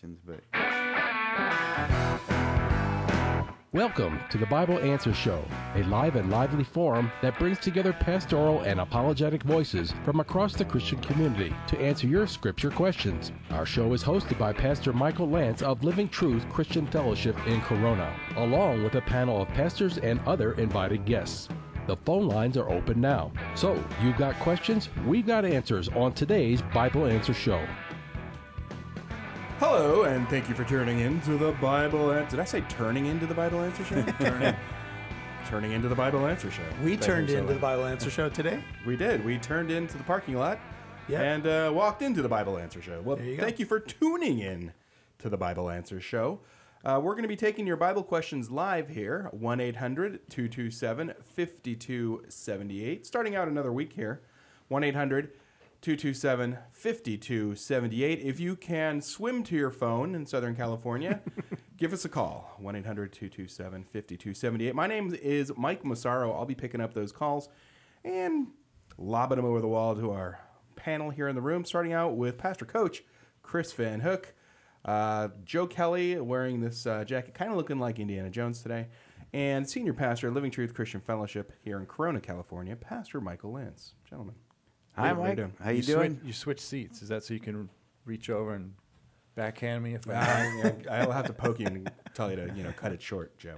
questions. But Welcome to the Bible Answer Show, a live and lively forum that brings together pastoral and apologetic voices from across the Christian community to answer your scripture questions. Our show is hosted by Pastor Michael Lance of Living Truth Christian Fellowship in Corona, along with a panel of pastors and other invited guests. The phone lines are open now. So, you've got questions, we've got answers on today's Bible Answer Show. Hello, and thank you for turning in to the Bible. An- Did I say turning into the Bible Answer Show? turning, turning into the Bible Answer Show. We turned so into the. Bible Answer Show today. We did. We turned into the parking lot Yeah. and uh, walked into the Bible Answer Show. Well, you go. thank you for tuning in to the Bible Answer Show. Uh, we're going to be taking your Bible questions live here, 1 800 227 5278. Starting out another week here, 1 800 227 5278. If you can swim to your phone in Southern California, give us a call, 1 800 227 5278. My name is Mike Massaro. I'll be picking up those calls and lobbing them over the wall to our panel here in the room, starting out with Pastor Coach Chris Van Hook. Uh, Joe Kelly wearing this uh, jacket, kind of looking like Indiana Jones today, and Senior Pastor Living Truth Christian Fellowship here in Corona, California, Pastor Michael Lance. Gentlemen. Hi, What are you Mike. doing? How you, switch, doing? you switch seats. Is that so you can reach over and backhand me if I? I, I'll have to poke you and tell you to, you know, cut it short, Joe.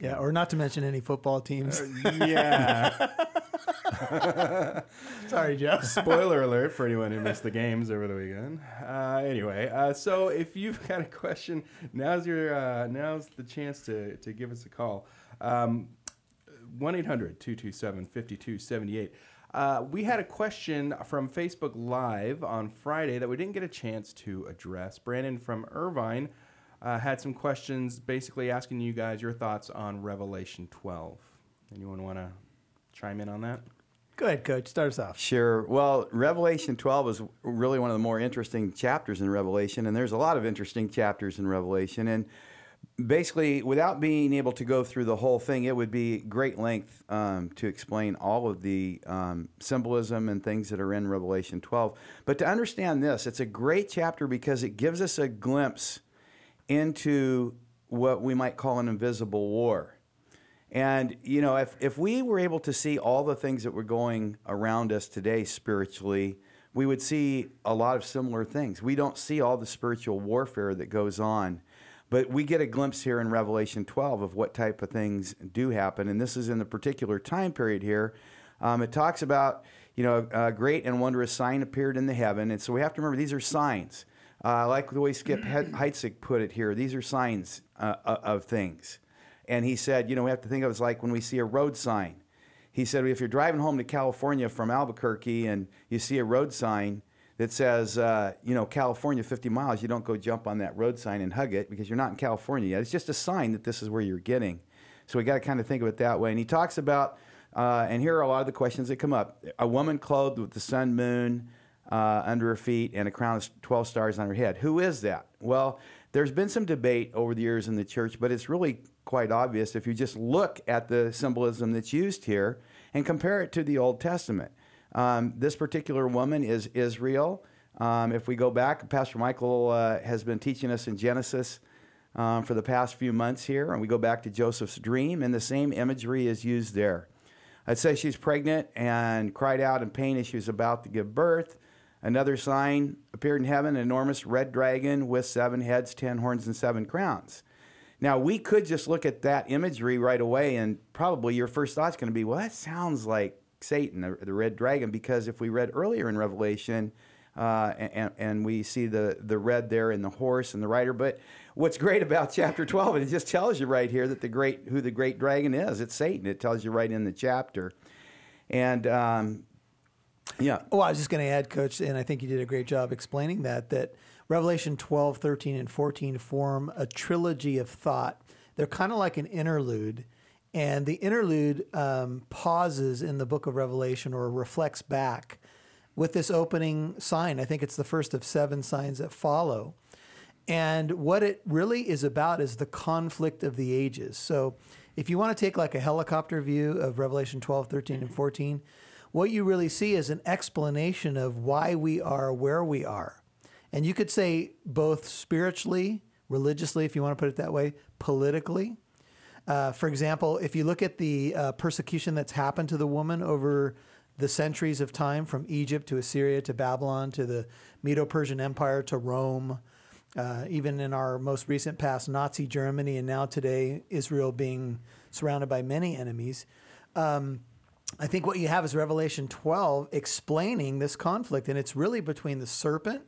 Yeah, or not to mention any football teams. Yeah. Sorry, Joe. Spoiler alert for anyone who missed the games over the weekend. Uh, anyway, uh, so if you've got a question, now's your uh, now's the chance to, to give us a call. Um, 1 800 227 5278. Uh, We had a question from Facebook Live on Friday that we didn't get a chance to address. Brandon from Irvine uh, had some questions basically asking you guys your thoughts on Revelation 12. Anyone want to chime in on that? Go ahead, Coach. Start us off. Sure. Well, Revelation 12 is really one of the more interesting chapters in Revelation, and there's a lot of interesting chapters in Revelation. And basically, without being able to go through the whole thing, it would be great length um, to explain all of the um, symbolism and things that are in Revelation 12. But to understand this, it's a great chapter because it gives us a glimpse into what we might call an invisible war. And, you know, if, if we were able to see all the things that were going around us today spiritually, we would see a lot of similar things. We don't see all the spiritual warfare that goes on, but we get a glimpse here in Revelation 12 of what type of things do happen. And this is in the particular time period here. Um, it talks about, you know, a great and wondrous sign appeared in the heaven. And so we have to remember these are signs. Uh, like the way Skip Heitzig put it here. These are signs uh, of things. And he said, you know, we have to think of it as like when we see a road sign. He said, if you're driving home to California from Albuquerque and you see a road sign that says, uh, you know, California 50 miles, you don't go jump on that road sign and hug it because you're not in California yet. It's just a sign that this is where you're getting. So we got to kind of think of it that way. And he talks about, uh, and here are a lot of the questions that come up a woman clothed with the sun, moon uh, under her feet, and a crown of 12 stars on her head. Who is that? Well, there's been some debate over the years in the church, but it's really quite obvious if you just look at the symbolism that's used here and compare it to the Old Testament. Um, this particular woman is Israel. Um, if we go back, Pastor Michael uh, has been teaching us in Genesis um, for the past few months here, and we go back to Joseph's dream, and the same imagery is used there. I'd say she's pregnant and cried out in pain as she was about to give birth. Another sign appeared in heaven an enormous red dragon with seven heads, ten horns, and seven crowns. Now, we could just look at that imagery right away, and probably your first thought's going to be, well, that sounds like Satan, the, the red dragon, because if we read earlier in Revelation, uh, and, and we see the, the red there in the horse and the rider. But what's great about chapter 12, it just tells you right here that the great who the great dragon is. It's Satan. It tells you right in the chapter. And um, yeah, Well, I was just going to add, Coach, and I think you did a great job explaining that, that Revelation 12, 13, and 14 form a trilogy of thought. They're kind of like an interlude. And the interlude um, pauses in the book of Revelation or reflects back with this opening sign. I think it's the first of seven signs that follow. And what it really is about is the conflict of the ages. So if you want to take like a helicopter view of Revelation 12, 13, and 14, what you really see is an explanation of why we are where we are. And you could say both spiritually, religiously, if you want to put it that way, politically. Uh, for example, if you look at the uh, persecution that's happened to the woman over the centuries of time from Egypt to Assyria to Babylon to the Medo Persian Empire to Rome, uh, even in our most recent past, Nazi Germany, and now today, Israel being surrounded by many enemies. Um, I think what you have is Revelation 12 explaining this conflict, and it's really between the serpent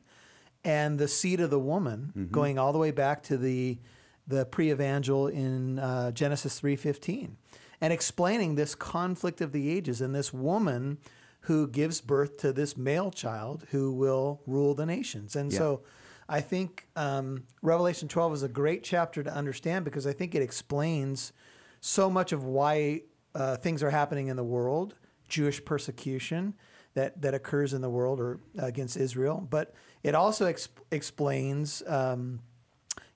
and the seed of the woman, going all the way back to the the pre-evangel in uh, Genesis 3:15, and explaining this conflict of the ages and this woman who gives birth to this male child who will rule the nations. And Yeah. so, I think um, Revelation 12 is a great chapter to understand because I think it explains so much of why uh, things are happening in the world, Jewish persecution that, that occurs in the world or against Israel, but it also ex- explains, um,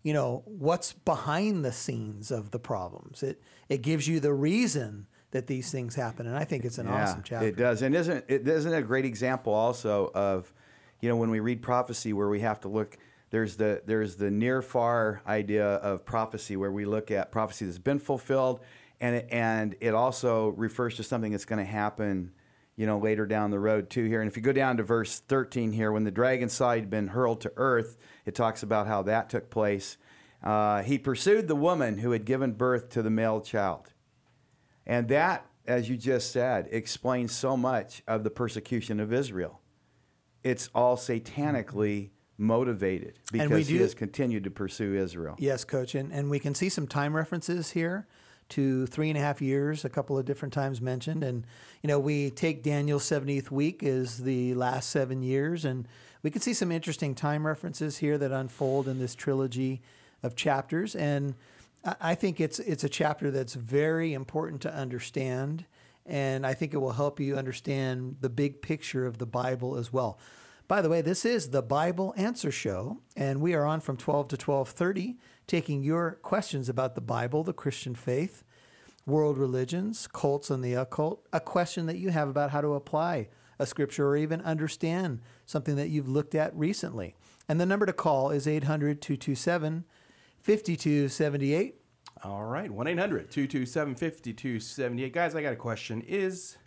you know, what's behind the scenes of the problems. It it gives you the reason that these things happen, and I think it's an awesome chapter. It does, and isn't it isn't a great example also of, you know, when we read prophecy where we have to look. There's the there's the near far idea of prophecy where we look at prophecy that's been fulfilled, and it, and it also refers to something that's going to happen, you know, later down the road too. Here, and if you go down to verse 13 here, when the dragon saw he'd been hurled to earth, it talks about how that took place. Uh, he pursued the woman who had given birth to the male child. And that, as you just said, explains so much of the persecution of Israel. It's all satanically motivated because we he has continued to pursue Israel. Yes, coach, and, and we can see some time references here to three and a half years, a couple of different times mentioned, and you know we take Daniel's seventieth week as the last seven years, and we can see some interesting time references here that unfold in this trilogy of chapters, and I think it's it's a chapter that's very important to understand, and I think it will help you understand the big picture of the Bible as well. By the way, this is the Bible Answer Show, and we are on from 12 to 12:30 taking your questions about the Bible, the Christian faith, world religions, cults and the occult, a question that you have about how to apply a scripture or even understand something that you've looked at recently. And the number to call is 800-227-5278. All right, 1 800 227 5278. Guys, I got a question. Is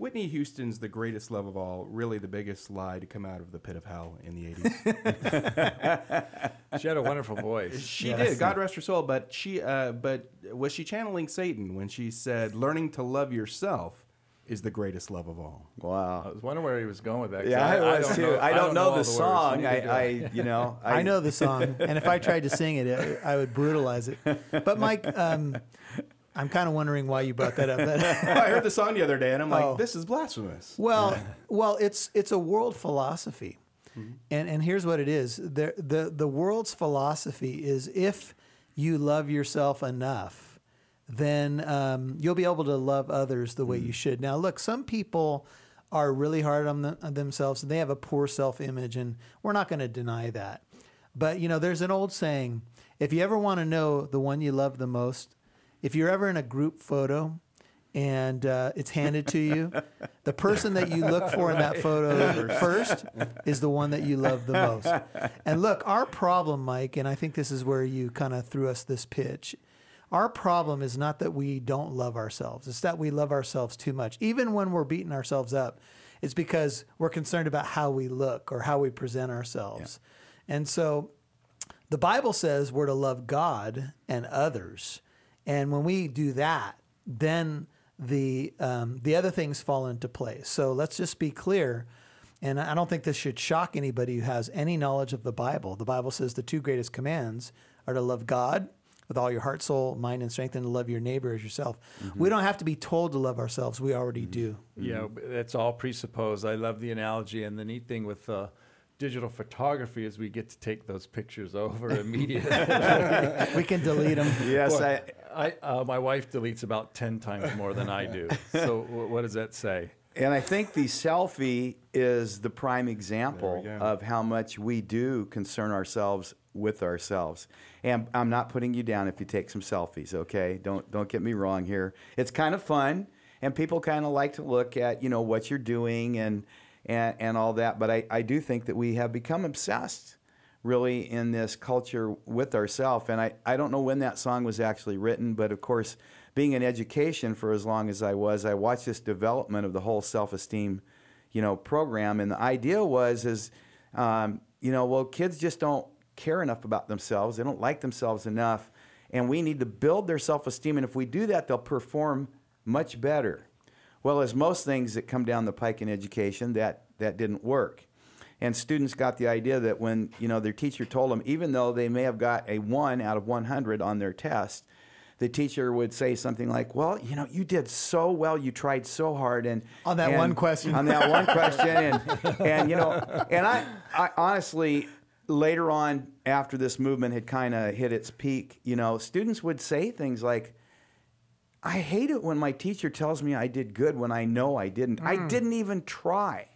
Whitney Houston's The Greatest Love of All really the biggest lie to come out of the pit of hell in the 80s? She had a wonderful voice. She did. God rest her soul. But she, uh, but was she channeling Satan when she said, "Learning to love yourself is the greatest love of all"? Wow! I was wondering where he was going with that. Yeah, I, was don't too. I don't, know, all the words. song. I, I, you know, I know the song, and if I tried to sing it, I, I would brutalize it. But Mike, um, I'm kind of wondering why you brought that up. I heard the song the other day, and I'm like, Oh. "This is blasphemous." Well, well, it's it's a world philosophy, and and here's what it is: the the the world's philosophy is if you love yourself enough, then um, you'll be able to love others the way you should. Now, look, some people are really hard on, them, on themselves, and they have a poor self image, and we're not going to deny that. But you know, there's an old saying: if you ever want to know the one you love the most, if you're ever in a group photo and uh, it's handed to you, the person that you look for in that photo first is the one that you love the most. And look, our problem, Mike, and I think this is where you kind of threw us this pitch. Our problem is not that we don't love ourselves, it's that we love ourselves too much. Even when we're beating ourselves up, it's because we're concerned about how we look or how we present ourselves. And so the Bible says we're to love God and others. And when we do that, then the um, the other things fall into place. So let's just be clear. And I don't think this should shock anybody who has any knowledge of the Bible. The Bible says the two greatest commands are to love God with all your heart, soul, mind, and strength, and to love your neighbor as yourself. We don't have to be told to love ourselves. We already do. Yeah, but that's all presupposed. I love the analogy, and the neat thing with uh, digital photography is we get to take those pictures over immediately. We can delete them. Yes, I, I, uh, my wife deletes about ten times more than I do. So wh- what does that say? And I think the selfie is the prime example There we go. of how much we do concern ourselves with ourselves. And I'm not putting you down if you take some selfies, okay? Don't don't get me wrong here. It's kind of fun, and people kind of like to look at you know what you're doing and and, and all that. But I, I do think that we have become obsessed really in this culture with ourselves. And I, I don't know when that song was actually written, but of course, being in education for as long as I was, I watched this development of the whole self-esteem, you know, program. And the idea was is, um, you know, well, kids just don't care enough about themselves. They don't like themselves enough. And we need to build their self-esteem. And if we do that, they'll perform much better. Well, as most things that come down the pike in education, that, that didn't work. And students got the idea that when you know their teacher told them, even though they may have got a one out of 100 on their test, the teacher would say something like, "Well, you know, you did so well. You tried so hard." And On that and- one question. on that one question, and and you know, and I, I honestly later on after this movement had kind of hit its peak, you know, students would say things like. I hate it when my teacher tells me I did good when I know I didn't. I mm. didn't even try.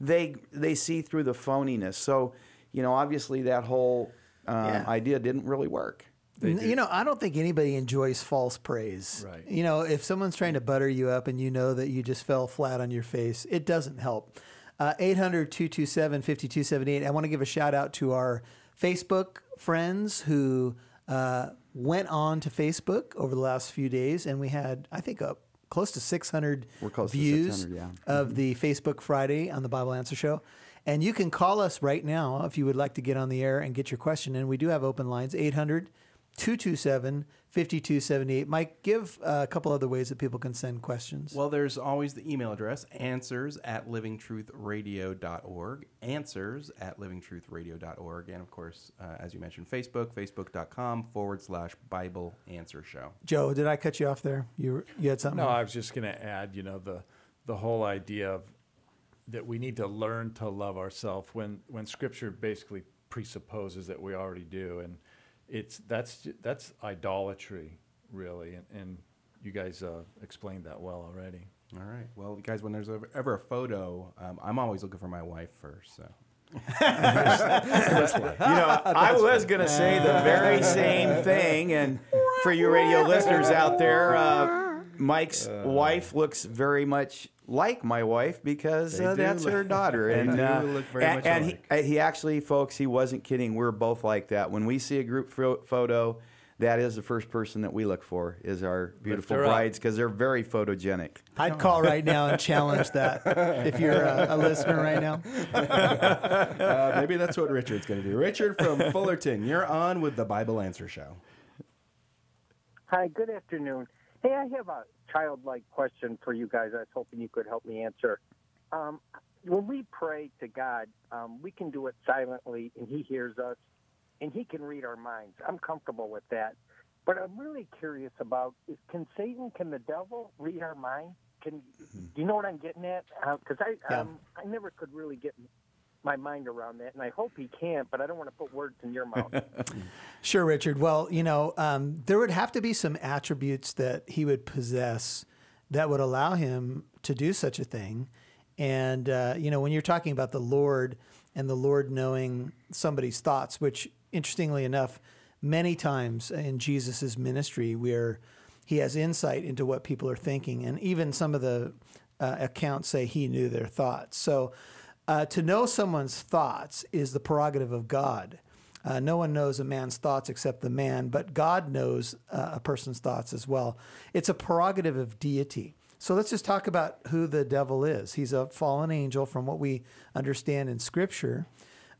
They they see through the phoniness. So, you know, obviously that whole um, Yeah. idea didn't really work. N- You know, I don't think anybody enjoys false praise. Right. You know, if someone's trying to butter you up and you know that you just fell flat on your face, it doesn't help. Uh, 800 227 5278. I want to give a shout out to our Facebook friends who uh, went on to Facebook over the last few days, and we had, I think, a, close to 600 We're close to views 600, yeah. of mm-hmm. the Facebook Friday on the Bible Answer Show. And you can call us right now if you would like to get on the air and get your question in. We do have open lines 800 227 5278. Mike, give uh, a couple other ways that people can send questions. Well, there's always the email address, answers at livingtruthradio.org, answers at livingtruthradio.org, and of course, uh, as you mentioned, Facebook, facebook.com forward slash Bible Answer Show. Joe, did I cut you off there? You, you had something? No, I was just going to add, you know, the the whole idea of that we need to learn to love ourselves when when Scripture basically presupposes that we already do, and it's that's that's idolatry, really, and, and you guys uh, explained that well already. All right. Well, guys, when there's ever, ever a photo, um, I'm always looking for my wife first. So You know, I was going to say the very same thing. And for you radio listeners out there, uh, Mike's wife looks very much like my wife because uh, that's look- her daughter. and uh, look very and, much and he, uh, he actually, folks, he wasn't kidding. We're both like that. When we see a group pho- photo, that is the first person that we look for is our beautiful brides because they're very photogenic. I'd call right now and challenge that if you're a, a listener right now. uh, maybe that's what Richard's going to do. Richard from Fullerton, you're on with the Bible Answer Show. Hi, good afternoon. Hey, I have a childlike question for you guys. I was hoping you could help me answer. Um, when we pray to God, um, we can do it silently, and He hears us, and He can read our minds. I'm comfortable with that. But I'm really curious about is can Satan, can the devil read our mind? Can do you know what I'm getting at? Because I Yeah. um, I never could really get my mind around that, and I hope he can't. But I don't want to put words in your mouth. Sure, Richard. Well, you know, um, there would have to be some attributes that he would possess that would allow him to do such a thing. And, uh, you know, when you're talking about the Lord and the Lord knowing somebody's thoughts, which interestingly enough, many times in Jesus' ministry, where he has insight into what people are thinking, and even some of the uh, accounts say he knew their thoughts. So, uh, to know someone's thoughts is the prerogative of God. Uh, no one knows a man's thoughts except the man, but God knows uh, a person's thoughts as well. It's a prerogative of deity. So let's just talk about who the devil is. He's a fallen angel from what we understand in Scripture.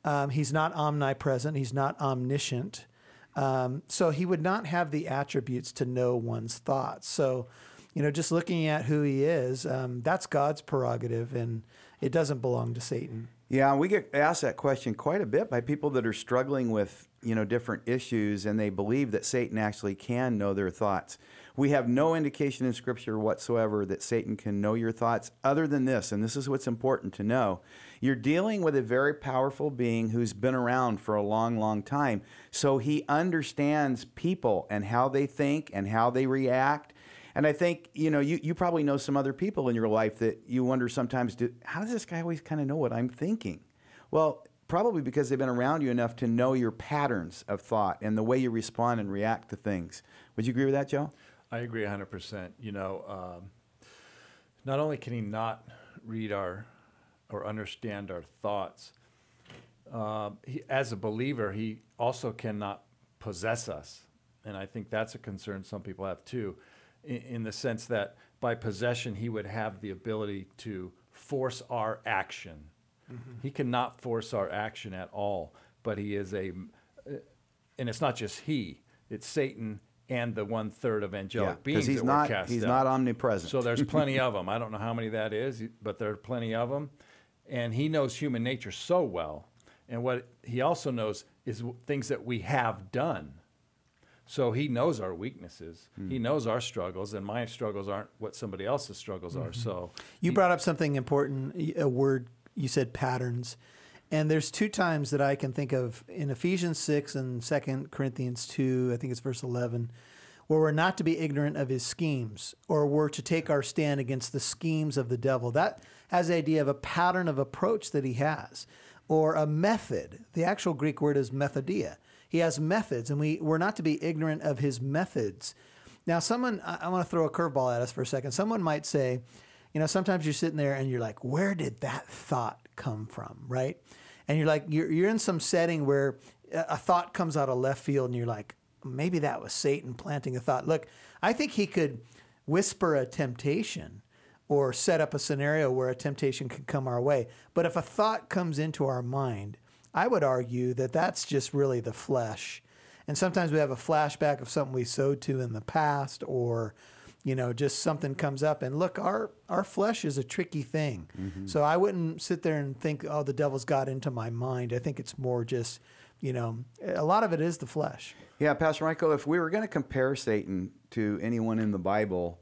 Um, he's not omnipresent, he's not omniscient. Um, so he would not have the attributes to know one's thoughts. So, you know, just looking at who he is, um, that's God's prerogative, and it doesn't belong to Satan. Yeah, we get asked that question quite a bit by people that are struggling with, you know, different issues and they believe that Satan actually can know their thoughts. We have no indication in scripture whatsoever that Satan can know your thoughts other than this, and this is what's important to know. You're dealing with a very powerful being who's been around for a long, long time. So he understands people and how they think and how they react. And I think, you know, you, you probably know some other people in your life that you wonder sometimes, do, how does this guy always kind of know what I'm thinking? Well, probably because they've been around you enough to know your patterns of thought and the way you respond and react to things. Would you agree with that, Joe? I agree 100%. You know, um, not only can he not read our or understand our thoughts, uh, he, as a believer, he also cannot possess us. And I think that's a concern some people have too, in, in the sense that by possession, he would have the ability to force our action. Mm-hmm. He cannot force our action at all, but he is a, and it's not just he, it's Satan and the one third of angelic Yeah, beings he's that not- were cast he's out. not omnipresent. So there's plenty of them. I don't know how many that is, but there are plenty of them. And he knows human nature so well. And what he also knows is things that we have done. So he knows our weaknesses. Hmm. He knows our struggles, and my struggles aren't what somebody else's struggles are. So You brought up something important, A word you said patterns. And there's two times that I can think of in Ephesians 6 and 2 Corinthians 2, I think it's verse 11, where we're not to be ignorant of his schemes or we're to take our stand against the schemes of the devil. That has the idea of a pattern of approach that he has or a method. The actual Greek word is methodia. He has methods, and we, we're not to be ignorant of his methods. Now, someone, I, I want to throw a curveball at us for a second. Someone might say, you know, sometimes you're sitting there and you're like, where did that thought come from, right? And you're like, you're, you're in some setting where a thought comes out of left field and you're like, maybe that was Satan planting a thought. Look, I think he could whisper a temptation or set up a scenario where a temptation could come our way. But if a thought comes into our mind, I would argue that that's just really the flesh. And sometimes we have a flashback of something we sowed to in the past or you know just something comes up and look our our flesh is a tricky thing. So I wouldn't sit there and think oh the devil's got into my mind. I think it's more just you know a lot of it is the flesh. Yeah, Pastor Michael, if we were going to compare Satan to anyone in the Bible,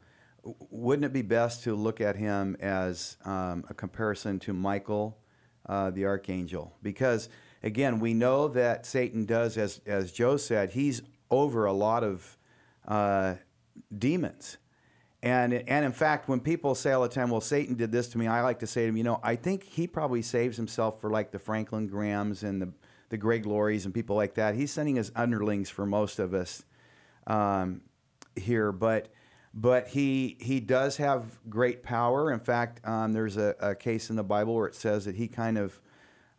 wouldn't it be best to look at him as um, a comparison to Michael, uh, the archangel? Because again, we know that Satan does, as as Joe said, he's over a lot of uh, demons. And, and in fact, when people say all the time, well, Satan did this to me, I like to say to them, you know, I think he probably saves himself for like the Franklin Grahams and the, the Greg Lauries and people like that. He's sending his underlings for most of us um, here, but but he he does have great power. In fact, um, there's a, a case in the Bible where it says that he kind of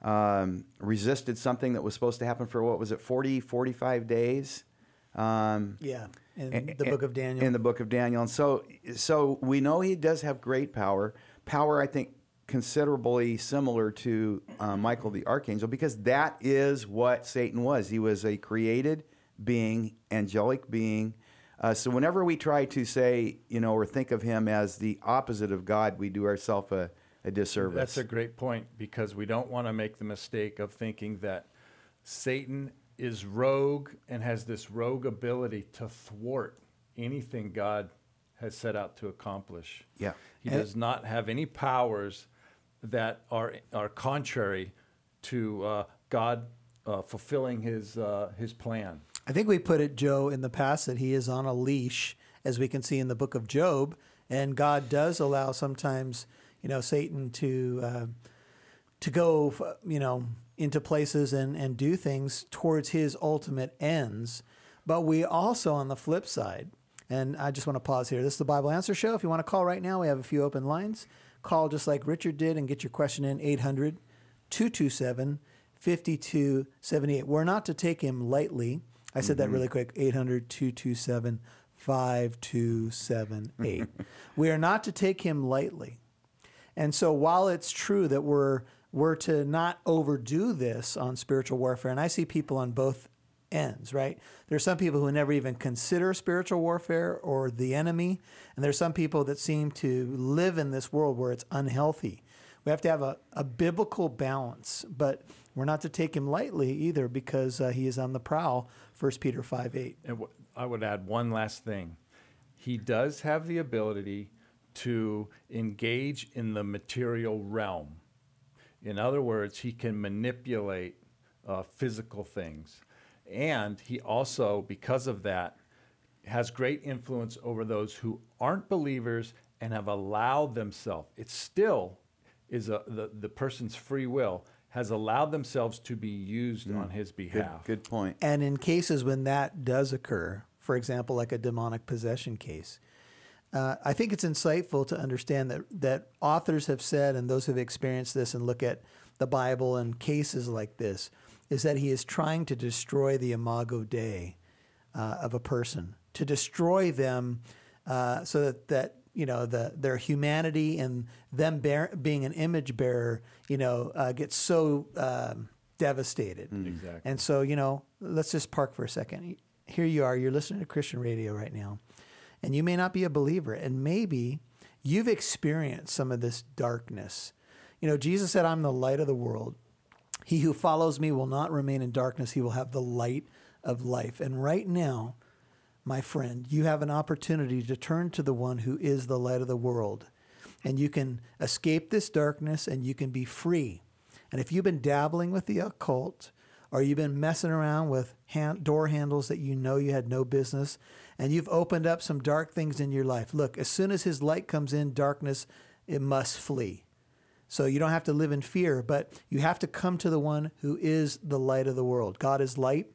um, resisted something that was supposed to happen for what was it 40 45 days um, Yeah, in a- the book of Daniel. in the book of Daniel. And so, so we know he does have great power. Power, I think, considerably similar to uh, Michael the archangel, because that is what Satan was. He was a created being, angelic being. Uh, so whenever we try to say, you know, or think of him as the opposite of God, we do ourselves a, a disservice. That's a great point because we don't want to make the mistake of thinking that Satan is rogue and has this rogue ability to thwart anything God has set out to accomplish. Yeah. He does not have any powers that are are contrary to uh, God uh, fulfilling his uh, his plan. I think we put it, Joe, in the past that he is on a leash, as we can see in the book of Job, and God does allow sometimes, you know, Satan to uh, to go, you know, into places and and do things towards his ultimate ends. But we also, on the flip side, and I just want to pause here. This is the Bible Answer Show. If you want to call right now, we have a few open lines. Call just like Richard did and get your question in 800 227 5278. We're not to take him lightly. I said that really quick 800 227 5278. We are not to take him lightly. And so while it's true that we're we're to not overdo this on spiritual warfare, and I see people on both ends, right? There's some people who never even consider spiritual warfare or the enemy, and there's some people that seem to live in this world where it's unhealthy. We have to have a, a biblical balance, but we're not to take him lightly either because uh, he is on the prowl. 1 Peter 5 8. And w- I would add one last thing. He does have the ability to engage in the material realm. In other words, he can manipulate uh, physical things. And he also, because of that, has great influence over those who aren't believers and have allowed themselves. It still is a, the, the person's free will, has allowed themselves to be used on his good, behalf. good point. And in cases when that does occur, for example, like a demonic possession case, uh, I think it's insightful to understand that that authors have said, and those who have experienced this, and look at the Bible and cases like this is that he is trying to destroy the imago Dei uh, of a person, to destroy them uh, so that, that you know the their humanity and them bear, being an image bearer, you know, uh, gets so um, devastated. Exactly. And so, you know, let's just park for a second. Here you are, you're listening to Christian radio right now, and you may not be a believer, and maybe you've experienced some of this darkness. You know, Jesus said, I'm the light of the world. He who follows me will not remain in darkness, he will have the light of life. And right now, my friend, you have an opportunity to turn to the one who is the light of the world. And you can escape this darkness and you can be free. And if you've been dabbling with the occult, or you've been messing around with hand, door handles that you know you had no business, and you've opened up some dark things in your life, look, as soon as his light comes in, darkness, it must flee. So you don't have to live in fear, but you have to come to the one who is the light of the world. God is light,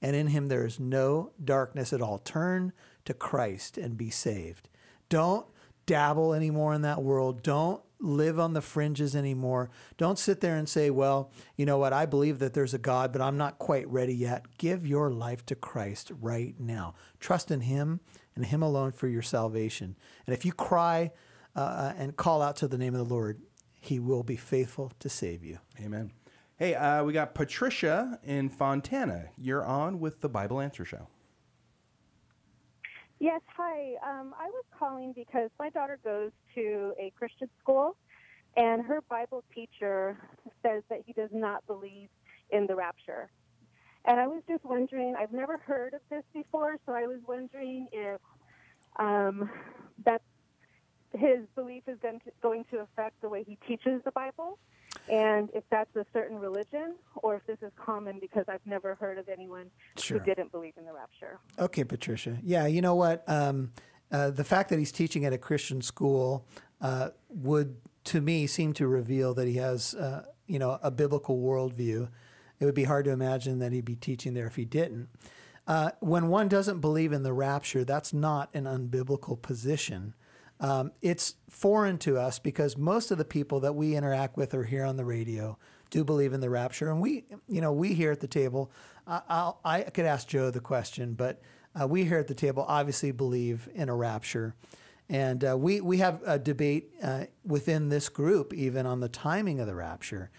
and in him there is no darkness at all. Turn to Christ and be saved. Don't dabble anymore in that world. Don't live on the fringes anymore. Don't sit there and say, well, you know what? I believe that there's a God, but I'm not quite ready yet. Give your life to Christ right now. Trust in him and him alone for your salvation. And if you cry uh, and call out to the name of the Lord, he will be faithful to save you. Amen. Hey, uh, we got Patricia in Fontana. You're on with the Bible Answer Show. Yes, hi. Um, I was calling because my daughter goes to a Christian school, and her Bible teacher says that he does not believe in the rapture. And I was just wondering, I've never heard of this before, so I was wondering if um, that his belief is going to, going to affect the way he teaches the Bible, and if that's a certain religion, or if this is common because I've never heard of anyone Sure. who didn't believe in the rapture. Okay, Patricia. Yeah, you know what? Um, uh, the fact that he's teaching at a Christian school uh, would, to me, seem to reveal that he has, uh, you know, a biblical worldview. It would be hard to imagine that he'd be teaching there if he didn't. Uh, when one doesn't believe in the rapture, that's not an unbiblical position. Um, it's foreign to us because most of the people that we interact with or hear on the radio do believe in the rapture, and we, you know, we here at the table. I, I could ask Joe the question, but uh, we here at the table obviously believe in a rapture, and uh, we we have a debate uh, within this group even on the timing of the rapture.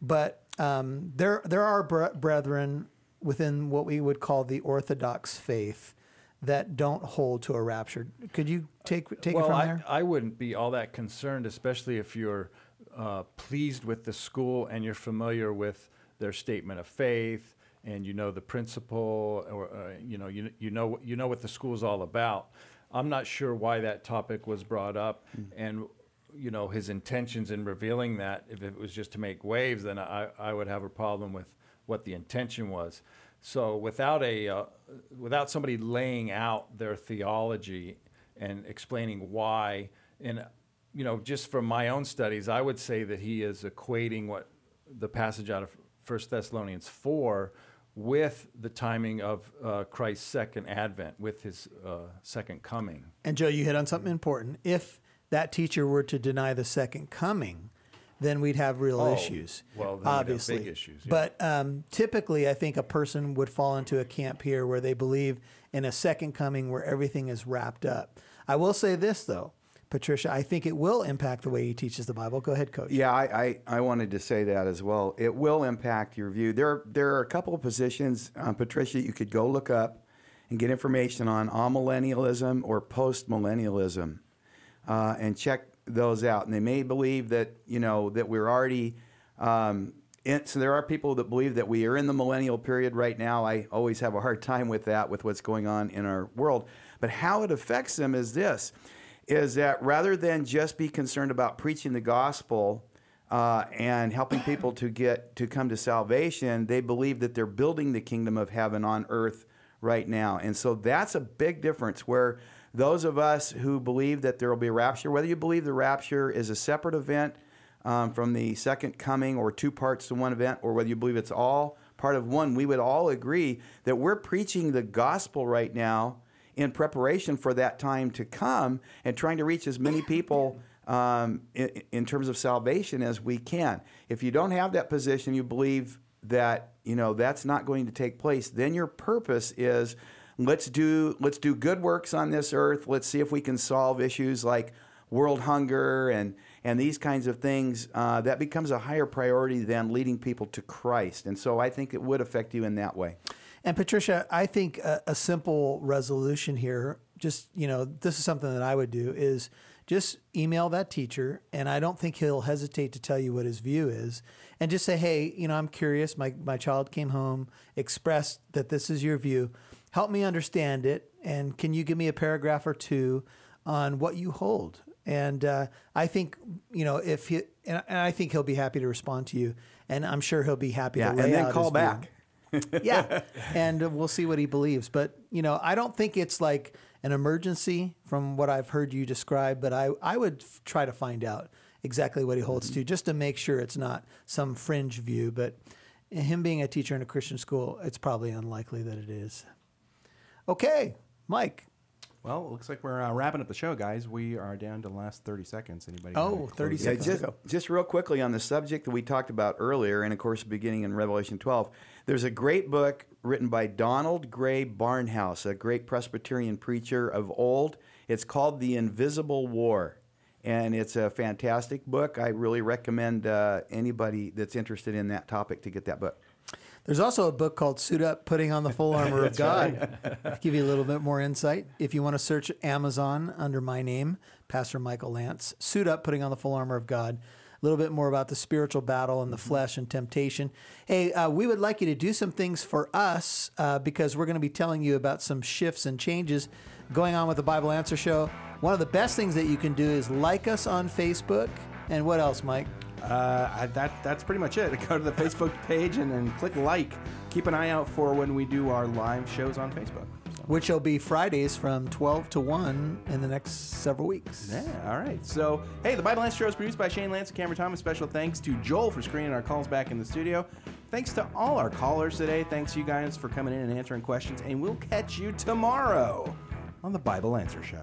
But um, there there are bre- brethren within what we would call the Orthodox faith that don't hold to a rapture. Could you take take well, it from I, there? I wouldn't be all that concerned, especially if you're uh, pleased with the school and you're familiar with their statement of faith and you know the principle, or uh, you know you, you know you know what the school's all about. I'm not sure why that topic was brought up, and you know his intentions in revealing that. If it was just to make waves, then I, I would have a problem with what the intention was. So without a uh, without somebody laying out their theology and explaining why, and you know, just from my own studies, I would say that he is equating what the passage out of First Thessalonians four with the timing of uh, Christ's second advent, with his uh, second coming. And Joe, you hit on something important. If that teacher were to deny the second coming, then we'd have real Oh, issues. well, then we'd have obviously, big issues, yeah. But um, typically, I think a person would fall into a camp here where they believe in a second coming where everything is wrapped up. I will say this though, Patricia, I think it will impact the way he teaches the Bible. Go ahead, Coach. Yeah, I, I, I wanted to say that as well. It will impact your view. There, there are a couple of positions, um, Patricia, you could go look up and get information on amillennialism or postmillennialism uh, and check those out. And they may believe that, you know, that we're already, um, in, so there are people that believe that we are in the millennial period right now. I always have a hard time with that, with what's going on in our world. But how it affects them is this is that rather than just be concerned about preaching the gospel uh, and helping people to get to come to salvation, they believe that they're building the kingdom of heaven on earth right now. And so that's a big difference where those of us who believe that there will be a rapture, whether you believe the rapture is a separate event um, from the second coming or two parts to one event, or whether you believe it's all part of one, we would all agree that we're preaching the gospel right now in preparation for that time to come and trying to reach as many people um, in, in terms of salvation as we can. If you don't have that position, you believe that you know that's not going to take place. Then your purpose is let's do let's do good works on this earth. Let's see if we can solve issues like world hunger and and these kinds of things. Uh, that becomes a higher priority than leading people to Christ. And so I think it would affect you in that way. And Patricia, I think a, a simple resolution here, just, you know, this is something that I would do is just email that teacher and I don't think he'll hesitate to tell you what his view is and just say, "Hey, you know, I'm curious. My my child came home, expressed that this is your view. Help me understand it and can you give me a paragraph or two on what you hold?" And uh, I think, you know, if he and, and I think he'll be happy to respond to you and I'm sure he'll be happy Yeah, to and then out call back. yeah, and we'll see what he believes. But you know, I don't think it's like an emergency from what I've heard you describe. But I, I would f- try to find out exactly what he holds to, just to make sure it's not some fringe view. But him being a teacher in a Christian school, it's probably unlikely that it is. Okay, Mike. Well, it looks like we're uh, wrapping up the show, guys. We are down to the last 30 seconds. Anybody? Oh, 30 close Yeah, seconds. just, just real quickly on the subject that we talked about earlier, and of course, beginning in Revelation 12, there's a great book written by Donald Grey Barnhouse, a great Presbyterian preacher of old. It's called The Invisible War, and it's a fantastic book. I really recommend uh, anybody that's interested in that topic to get that book. There's also a book called Suit Up Putting on the Full Armor of God. Give you a little bit more insight. If you want to search Amazon under my name, Pastor Michael Lance, Suit Up Putting on the Full Armor of God. A little bit more about the spiritual battle and the flesh and temptation. Hey, uh, we would like you to do some things for us uh, because we're going to be telling you about some shifts and changes going on with the Bible Answer Show. One of the best things that you can do is like us on Facebook. And what else, Mike? Uh, I, that that's pretty much it. Go to the Facebook page and then click like. Keep an eye out for when we do our live shows on Facebook. So, Which will be Fridays from 12 to 1 in the next several weeks. yeah, all right. So, hey, the Bible Answer Show is produced by Shane Lance and Cameron Thomas. Special thanks to Joel for screening our calls back in the studio. Thanks to all our callers today. Thanks you guys for coming in and answering questions. And we'll catch you tomorrow on the Bible Answer Show.